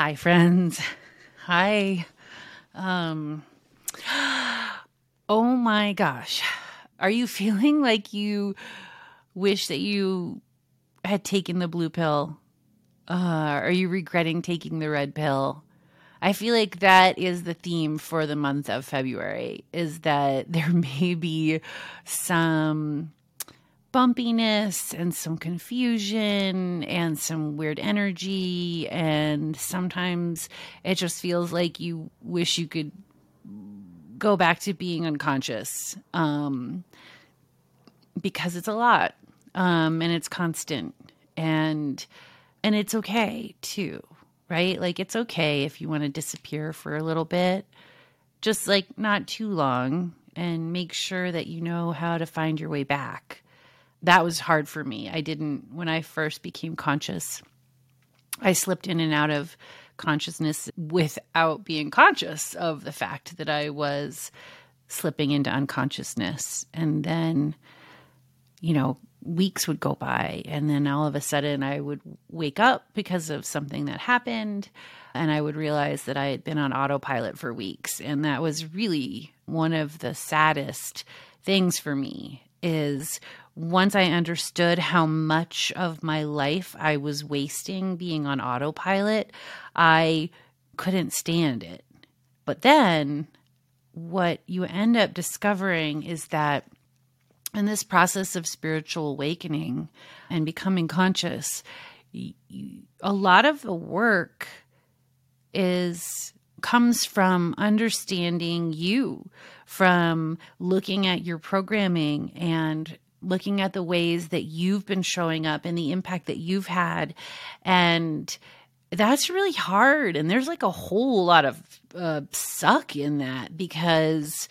Hi, friends. Hi. Um, oh my gosh. Are you feeling like you wish that you had taken the blue pill? Uh, are you regretting taking the red pill? I feel like that is the theme for the month of February is that there may be some bumpiness and some confusion and some weird energy. And sometimes it just feels like you wish you could go back to being unconscious um, because it's a lot um, and it's constant. And and it's okay too right? Like it's okay if you want to disappear for a little bit just like not too long and make sure that you know how to find your way back that was hard for me. I didn't, when I first became conscious, I slipped in and out of consciousness without being conscious of the fact that I was slipping into unconsciousness. And then, you know, weeks would go by, and then all of a sudden I would wake up because of something that happened. And I would realize that I had been on autopilot for weeks. And that was really one of the saddest things for me is once I understood how much of my life I was wasting being on autopilot, I couldn't stand it. But then what you end up discovering is that in this process of spiritual awakening and becoming conscious, a lot of the work is comes from understanding you, from looking at your programming and looking at the ways that you've been showing up and the impact that you've had. And that's really hard. And there's like a whole lot of uh, suck in that because,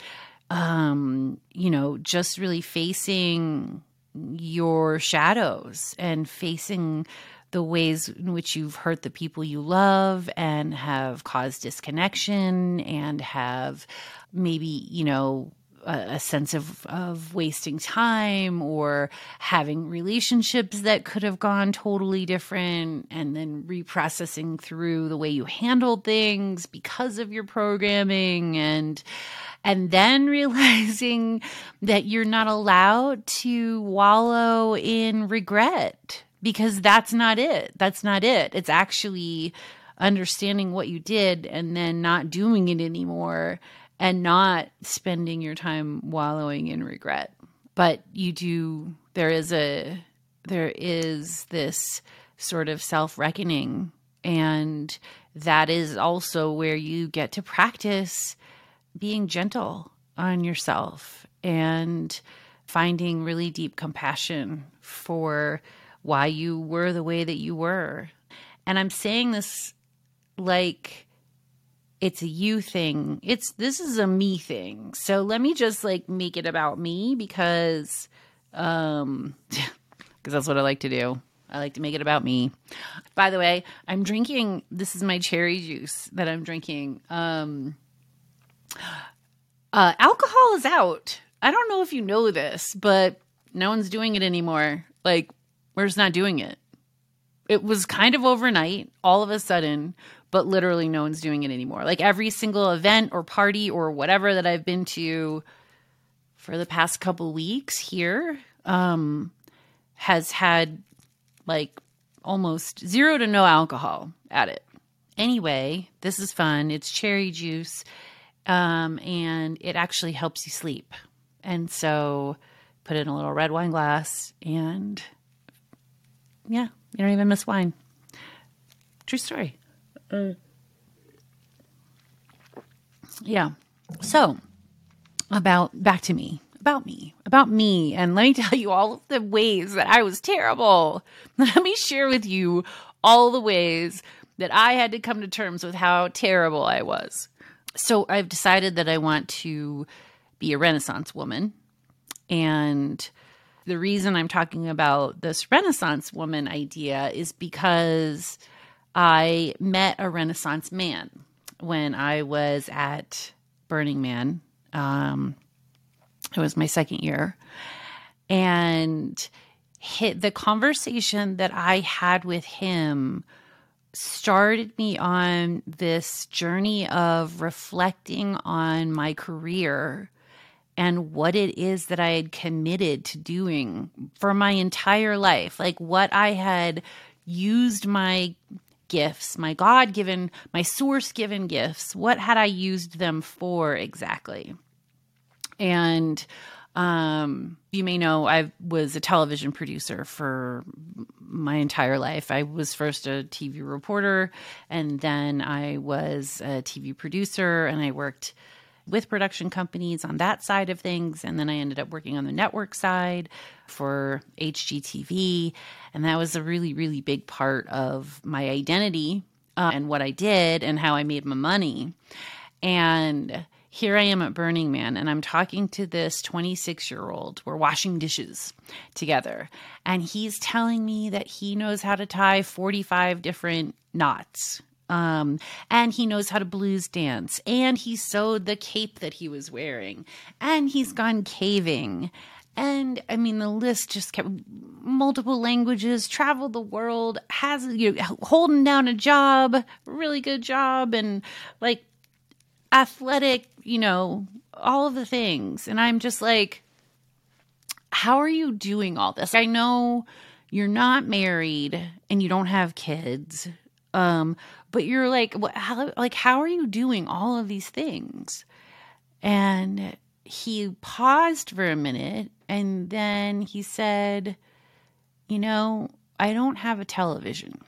um, you know, just really facing your shadows and facing the ways in which you've hurt the people you love and have caused disconnection and have maybe, you know, a, sense of, of wasting time or having relationships that could have gone totally different and then reprocessing through the way you handled things because of your programming and and then realizing that you're not allowed to wallow in regret because that's not it. That's not it. It's actually understanding what you did and then not doing it anymore and not spending your time wallowing in regret. But you do, there is a, there is this sort of self reckoning. And that is also where you get to practice being gentle on yourself and finding really deep compassion for why you were the way that you were. And I'm saying this like it's a you thing. It's this is a me thing. So let me just like make it about me because um because that's what I like to do. I like to make it about me. By the way, I'm drinking this is my cherry juice that I'm drinking. Um uh alcohol is out. I don't know if you know this, but no one's doing it anymore. Like we're just not doing it. It was kind of overnight, all of a sudden, but literally no one's doing it anymore. Like every single event or party or whatever that I've been to for the past couple weeks here um, has had like almost zero to no alcohol at it. Anyway, this is fun. It's cherry juice um, and it actually helps you sleep. And so put in a little red wine glass and yeah, you don't even miss wine. True story. Mm. Yeah. So, about back to me, about me, about me. And let me tell you all of the ways that I was terrible. Let me share with you all the ways that I had to come to terms with how terrible I was. So, I've decided that I want to be a Renaissance woman. And the reason I'm talking about this Renaissance woman idea is because I met a Renaissance man when I was at Burning Man. Um, it was my second year. And hit the conversation that I had with him started me on this journey of reflecting on my career and what it is that I had committed to doing for my entire life, like what I had used my gifts, my God given, my source given gifts, what had I used them for exactly? And um, you may know I was a television producer for my entire life. I was first a TV reporter, and then I was a TV producer, and I worked with production companies on that side of things. And then I ended up working on the network side for HGTV. And that was a really, really big part of my identity uh, and what I did and how I made my money. And here I am at Burning Man, and I'm talking to this 26 year old. We're washing dishes together, and he's telling me that he knows how to tie 45 different knots um, and he knows how to blues dance. And he sewed the cape that he was wearing. And he's gone caving. And I mean, the list just kept multiple languages, traveled the world, has, you know, holding down a job, really good job, and like athletic, you know, all of the things. And I'm just like, how are you doing all this? I know you're not married and you don't have kids. Um, but you're like, what, how, like, how are you doing all of these things? And he paused for a minute and then he said, You know, I don't have a television.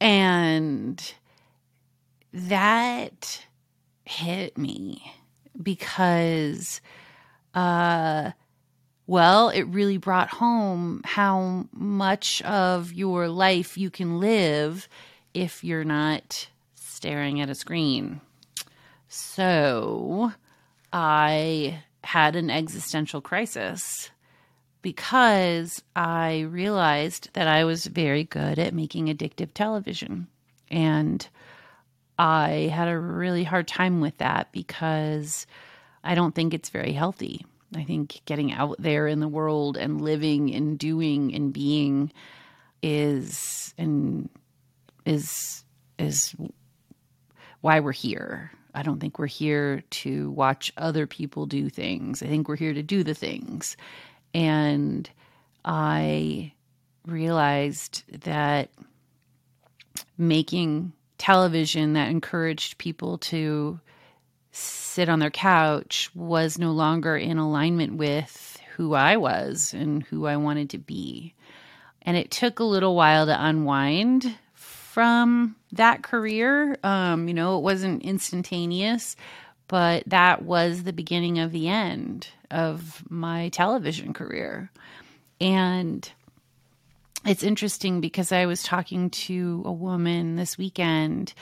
And that hit me because uh well, it really brought home how much of your life you can live if you're not staring at a screen. So I had an existential crisis because I realized that I was very good at making addictive television. And I had a really hard time with that because I don't think it's very healthy. I think getting out there in the world and living and doing and being is and is is why we're here. I don't think we're here to watch other people do things. I think we're here to do the things. And I realized that making television that encouraged people to sit on their couch was no longer in alignment with who I was and who I wanted to be. And it took a little while to unwind from that career. Um, you know, it wasn't instantaneous, but that was the beginning of the end of my television career. And it's interesting because I was talking to a woman this weekend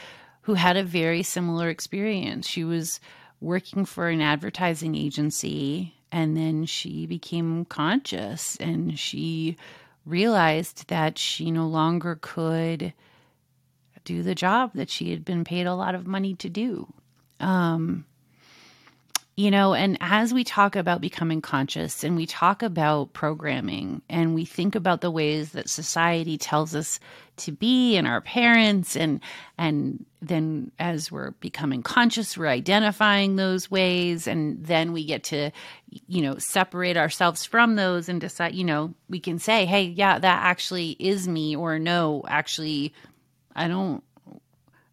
who had a very similar experience. She was working for an advertising agency and then she became conscious and she realized that she no longer could do the job that she had been paid a lot of money to do. Um, you know, and as we talk about becoming conscious and we talk about programming and we think about the ways that society tells us to be and our parents and and then as we're becoming conscious we're identifying those ways and then we get to you know separate ourselves from those and decide you know we can say hey yeah that actually is me or no actually I don't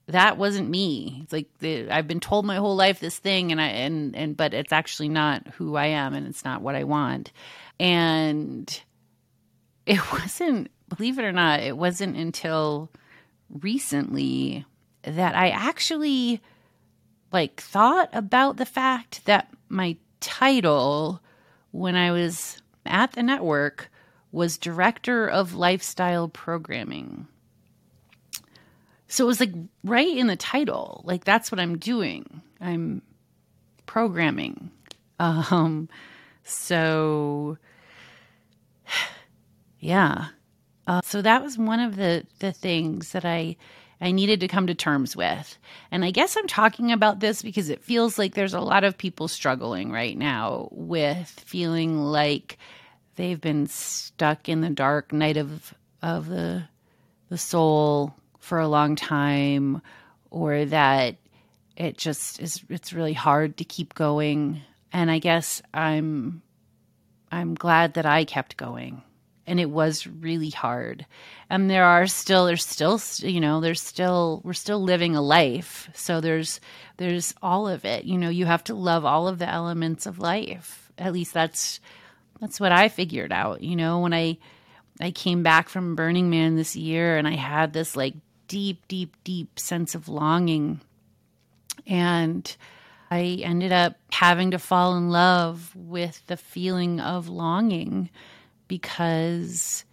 that wasn't me. It's like the, I've been told my whole life this thing, and I and and but it's actually not who I am, and it's not what I want. And it wasn't, believe it or not, it wasn't until recently that I actually like thought about the fact that my title when I was at the network was director of lifestyle programming. So it was like right in the title. Like that's what I'm doing. I'm programming. Um so yeah. Uh, so that was one of the the things that I I needed to come to terms with. And I guess I'm talking about this because it feels like there's a lot of people struggling right now with feeling like they've been stuck in the dark night of of the the soul for a long time or that it just is it's really hard to keep going. And i guess i'm i'm glad that i kept going and it was really hard. And there are still there's still you know there's still we're still living a life. So there's there's all of it. You know you have to love all of the elements of life. At least that's that's what i figured out. You know when i i came back from burning man this year and i had this like deep deep deep sense of longing and I ended up having to fall in love with the feeling of longing because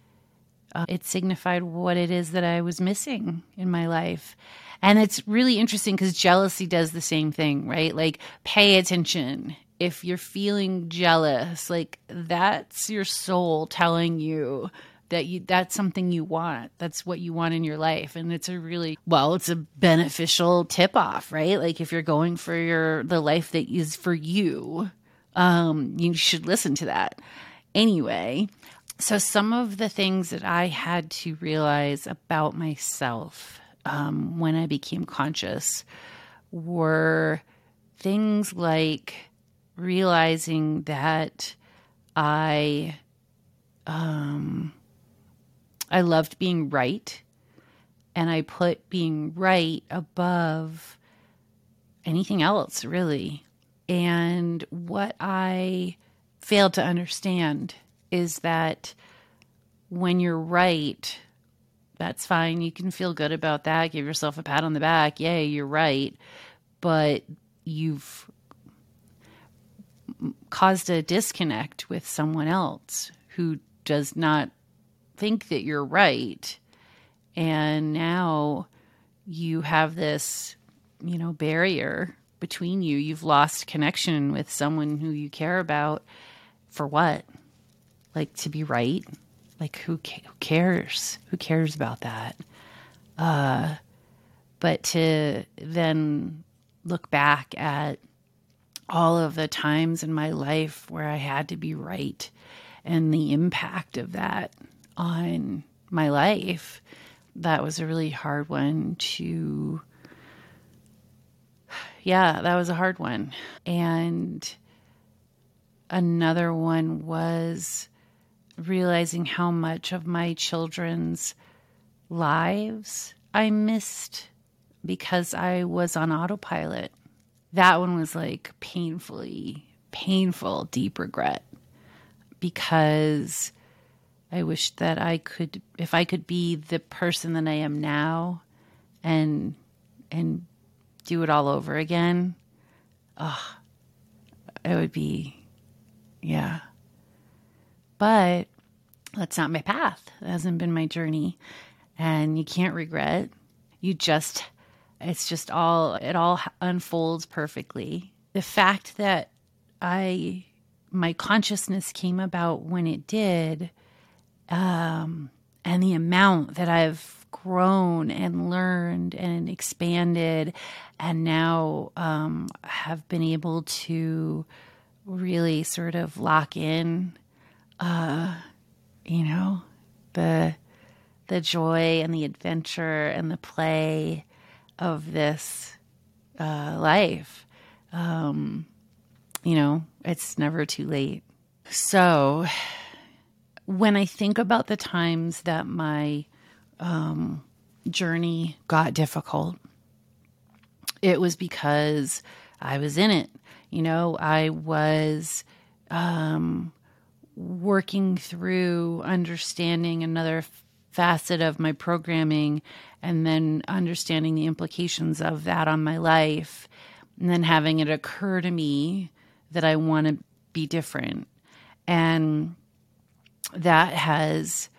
uh, it signified what it is that I was missing in my life. And it's really interesting because jealousy does the same thing, right? Like, pay attention. If you're feeling jealous, like that's your soul telling you that you that's something you want. That's what you want in your life. And it's a really well it's a beneficial tip off right? Like if you're going for your the life that is for you um you should listen to that. Anyway so some of the things that i had to realize about myself um, when i became conscious were things like realizing that i um I loved being right. And I put being right above anything else, really. And what I failed to understand is that when you're right, that's fine. You can feel good about that. Give yourself a pat on the back. Yay, you're right. But you've caused a disconnect with someone else who does not think that you're right. And now you have this, you know, barrier between you. You've lost connection with someone who you care about for what? Like to be right? Like who, ca- who cares? Who cares about that? Uh, but to then look back at all of the times in my life where I had to be right and the impact of that on my life, that was a really hard one to. Yeah, that was a hard one. And another one was realizing how much of my children's lives I missed because I was on autopilot. That one was like painfully, painful, deep regret because I wish that I could, if I could be the person that I am now, and and do it all over again. Oh, it would be, yeah. But that's not my path. It hasn't been my journey, and you can't regret. You just, it's just all, it all unfolds perfectly. The fact that I, my consciousness came about when it did um, and the amount that I've grown and learned and expanded, and now um, have been able to really sort of lock in, uh, you know, the the joy and the adventure and the play of this uh, life. Um, you know, it's never too late. So when I think about the times that my um, journey got difficult, it was because I was in it. You know, I was um, working through understanding another facet of my programming and then understanding the implications of that on my life. And then having it occur to me that I want to be different. And that has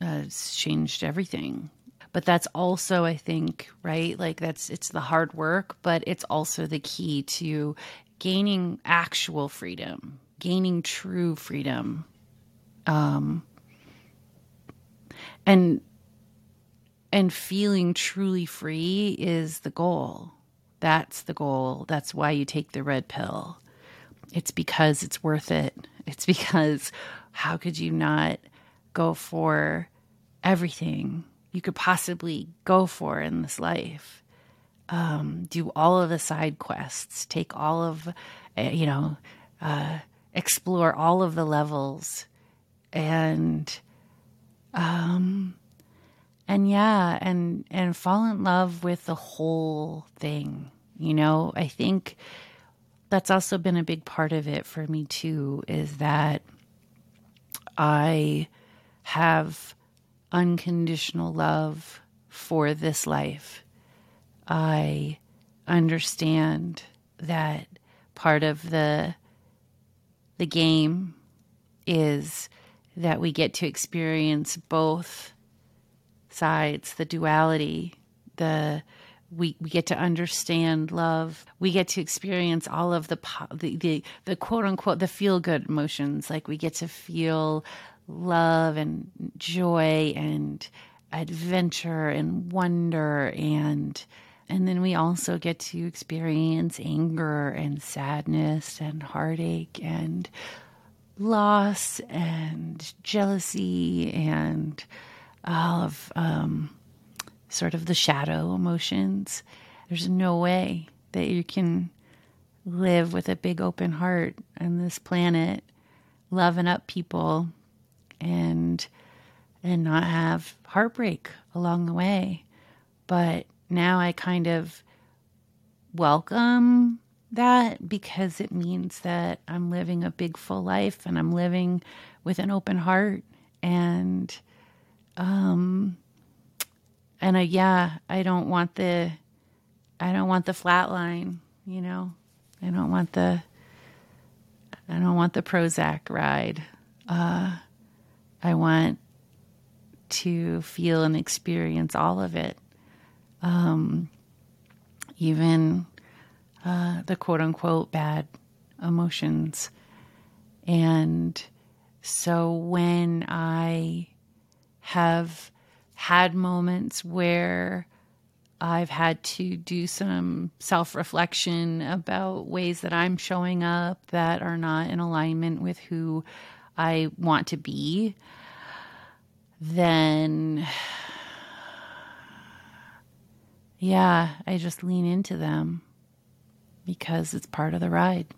uh, changed everything. But that's also i think right? Like that's it's the hard work but it's also the key to gaining actual freedom gaining true freedom. Um and and feeling truly free is the goal. That's the goal. That's why you take the red pill. It's because it's worth it. It's because how could you not go for everything you could possibly go for in this life. Um, do all of the side quests, take all of, uh, you know, uh, explore all of the levels, and, um, and yeah, and and fall in love with the whole thing. You know, I think that's also been a big part of it for me too. Is that I have unconditional love for this life. I understand that part of the the game is that we get to experience both sides, the duality, the we, we get to understand love. We get to experience all of the, the the the quote unquote the feel good emotions. Like we get to feel love and joy and adventure and wonder and and then we also get to experience anger and sadness and heartache and loss and jealousy and all of um, sort of the shadow emotions. There's no way that you can live with a big open heart on this planet, loving up people and and not have heartbreak along the way. But now I kind of welcome that because it means that I'm living a big full life and I'm living with an open heart and um and I yeah, I don't want the I don't want the flat line, you know. I don't want the I don't want the Prozac ride. Uh I want to feel and experience all of it. Um, even uh, the quote unquote bad emotions. And so when I have had moments where I've had to do some self reflection about ways that I'm showing up that are not in alignment with who I want to be, then yeah, I just lean into them because it's part of the ride.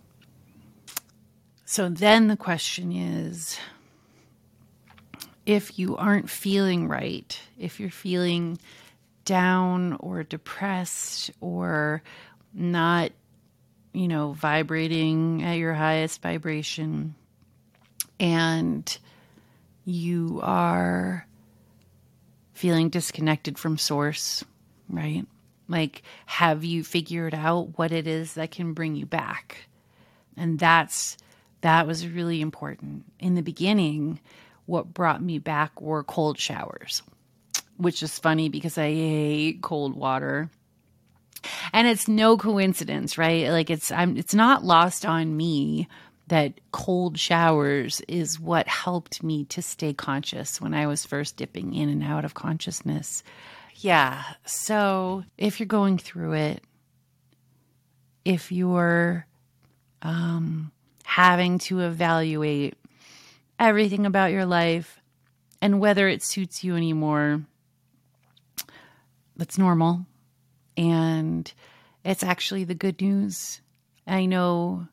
So then the question is if you aren't feeling right, if you're feeling down or depressed or not, you know, vibrating at your highest vibration, and you are feeling disconnected from source, right? Like, have you figured out what it is that can bring you back? And that's that was really important. In the beginning, what brought me back were cold showers, which is funny because I hate cold water. And it's no coincidence, right? Like it's I'm it's not lost on me that cold showers is what helped me to stay conscious when I was first dipping in and out of consciousness. Yeah. So if you're going through it, if you're um, having to evaluate everything about your life and whether it suits you anymore, that's normal. And it's actually the good news. I know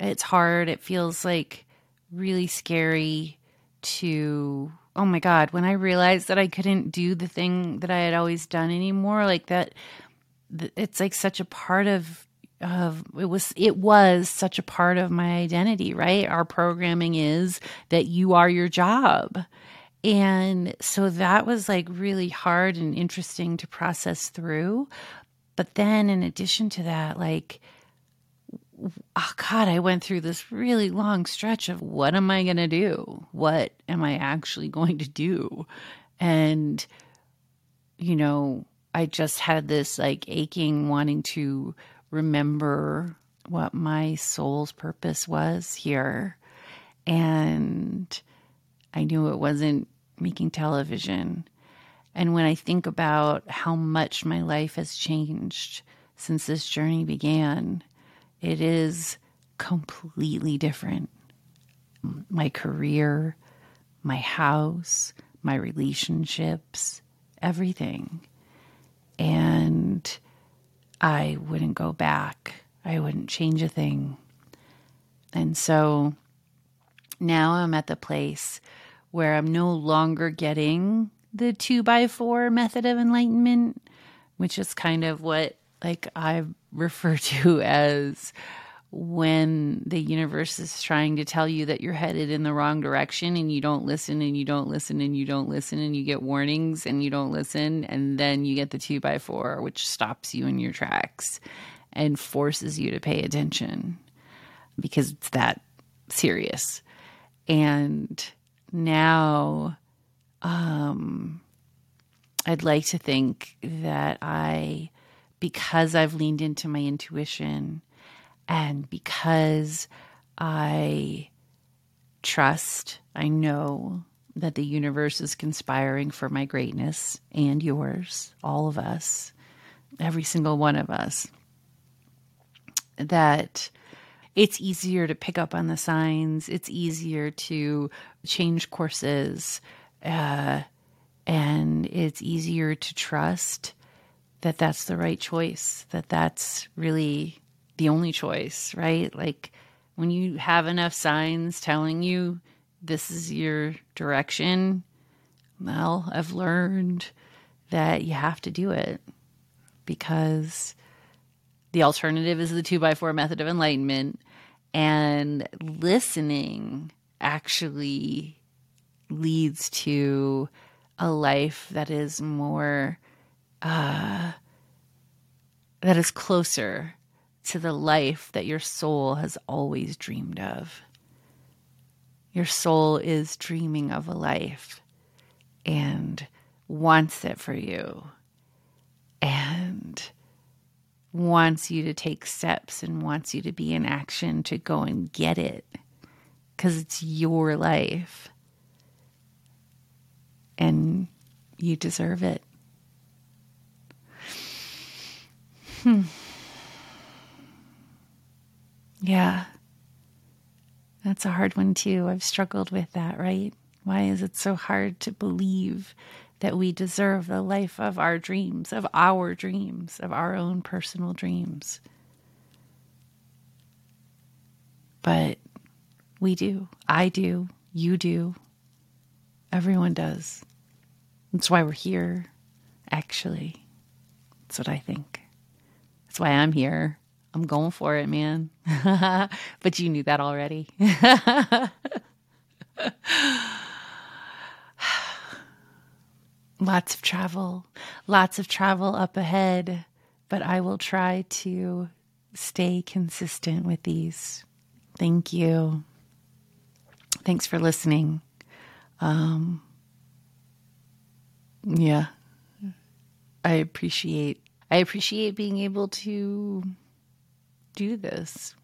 it's hard. It feels like really scary to oh my god, when I realized that I couldn't do the thing that I had always done anymore, like that it's like such a part of of it was it was such a part of my identity, right? Our programming is that you are your job. And so that was like really hard and interesting to process through. But then in addition to that, like oh God, I went through this really long stretch of what am I going to do? What am I actually going to do? And, you know, I just had this like aching wanting to remember what my soul's purpose was here. And I knew it wasn't making television. And when I think about how much my life has changed since this journey began, it is completely different. My career, my house, my relationships, everything. And I wouldn't go back. I wouldn't change a thing. And so now I'm at the place where I'm no longer getting the two by four method of enlightenment, which is kind of what like I refer to as when the universe is trying to tell you that you're headed in the wrong direction and you don't listen and you don't listen and you don't listen and you get warnings and you don't listen and then you get the two by four which stops you in your tracks and forces you to pay attention because it's that serious. And now um i'd like to think that i because i've leaned into my intuition and because I trust, I know that the universe is conspiring for my greatness and yours, all of us, every single one of us, that it's easier to pick up on the signs, it's easier to change courses, uh, and it's easier to trust that that's the right choice, that that's really the only choice, right? Like when you have enough signs telling you this is your direction, well, I've learned that you have to do it because the alternative is the two by four method of enlightenment. And listening actually leads to a life that is more, uh, that is closer to the life that your soul has always dreamed of. Your soul is dreaming of a life and wants it for you and wants you to take steps and wants you to be in action to go and get it because it's your life and you deserve it. Hmm. Yeah. That's a hard one, too. I've struggled with that, right? Why is it so hard to believe that we deserve the life of our dreams, of our dreams, of our own personal dreams? But we do. I do. You do. Everyone does. That's why we're here, actually. That's what I think. That's why I'm here. I'm going for it, man. but you knew that already. lots of travel, lots of travel up ahead, but I will try to stay consistent with these. Thank you. Thanks for listening. Um, yeah, I appreciate I appreciate being able to do this